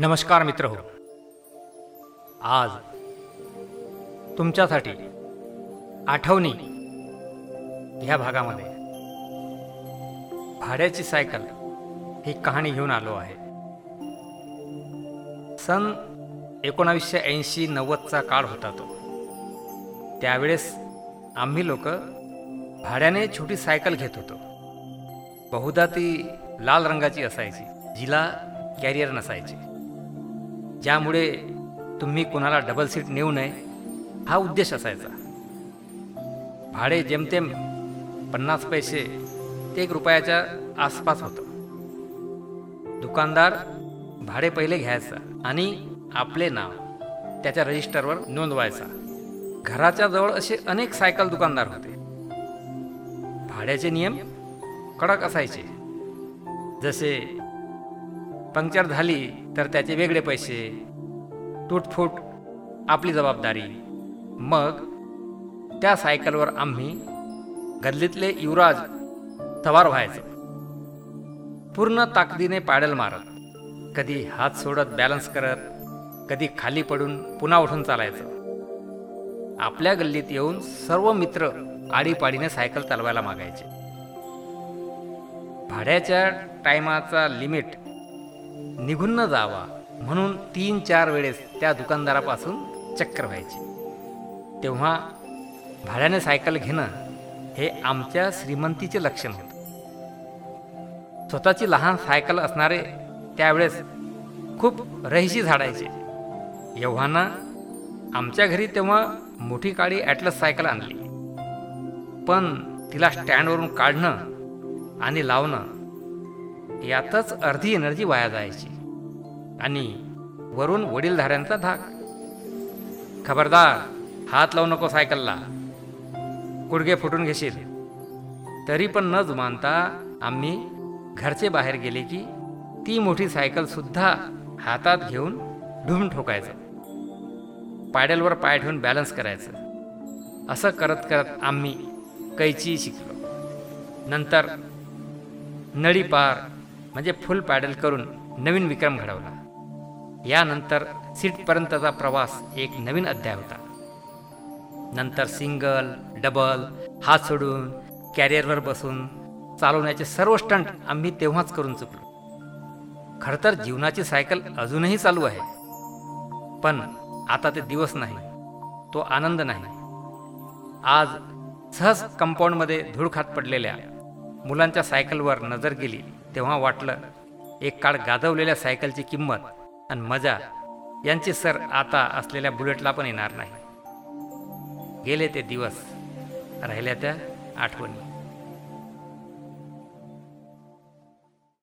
नमस्कार मित्र हो. आज तुमच्यासाठी आठवणी ह्या भागामध्ये. भाड्याची सायकल ही कहाणी घेऊन आलो आहे. सन एकोणावीसशे ऐंशी नव्वदचा काळ होता तो. त्यावेळेस आम्ही लोक भाड्याने छोटी सायकल घेत होतो. बहुधा ती लाल रंगाची असायची जिला कॅरियर नसायची. ज्यामुळे तुम्ही कोणाला डबल सीट नेऊ नये हा उद्देश असायचा. भाडे जेमतेम पन्नास पैसे ते एक रुपयाच्या आसपास होतं. दुकानदार भाडे पहिले घ्यायचा आणि आपले नाव त्याच्या रजिस्टरवर नोंदवायचा. घराच्या जवळ असे अनेक सायकल दुकानदार होते. भाड्याचे नियम कडक असायचे. जसे पंक्चर झाली तर त्याचे वेगळे पैसे. तुटफूट आपली जबाबदारी. मग त्या सायकलवर आम्ही गल्लीतले युवराज सवार व्हायचो. पूर्ण ताकदीने पाडल मारत. कधी हात सोडत बॅलन्स करत कधी खाली पडून पुन्हा उठून चालायचं. आपल्या गल्लीत येऊन सर्व मित्र आडीपाडीने सायकल चालवायला मागायचे. भाड्याच्या टायमाचा लिमिट निघून न जावा म्हणून तीन चार वेळेस त्या दुकानदारापासून चक्कर व्हायची. तेव्हा भाड्याने सायकल घेणं हे आमच्या श्रीमंतीचे लक्षण होतं. स्वतःची लहान सायकल असणारे त्यावेळेस खूप रहिशी झाडायचे. एव्हाना आमच्या घरी तेव्हा मोठी काळी ॲटलस सायकल आणली. पण तिला स्टँडवरून काढणं आणि लावणं यातच अर्धी एनर्जी वाया जायची. आणि वरून वडीलधाऱ्यांचा धाक. खबरदार हात लावू नको सायकलला. गुडघे फुटून घेशील. तरी पण न जुमानता आम्ही घरचे बाहेर गेले की ती मोठी सायकलसुद्धा हातात घेऊन ढुम ठोकायचं. पायडलवर पाय ठेवून बॅलन्स करायचं. असं करत करत आम्ही कैची शिकलो. नंतर नळी पार म्हणजे फुल पॅडल करून नवीन विक्रम घडवला. यानंतर सीटपर्यंतचा प्रवास एक नवीन अध्याय होता. नंतर सिंगल डबल हात सोडून कॅरियरवर बसून चालवण्याचे सर्व स्टंट आम्ही तेव्हाच करून चुकलो. खरं तर जीवनाची सायकल अजूनही चालू आहे. पण आता ते दिवस नाही तो आनंद नाही. आज सहज कंपाऊंडमध्ये धूळ खात पडलेल्या मुलांच्या सायकलवर नजर गेली. तेव्हा वाटलं एक काळ गाजवलेल्या सायकलची किंमत आणि मजा यांची सर आता असलेल्या बुलेटला पण येणार नाही. गेले ते दिवस राहिल्या त्या आठवणी.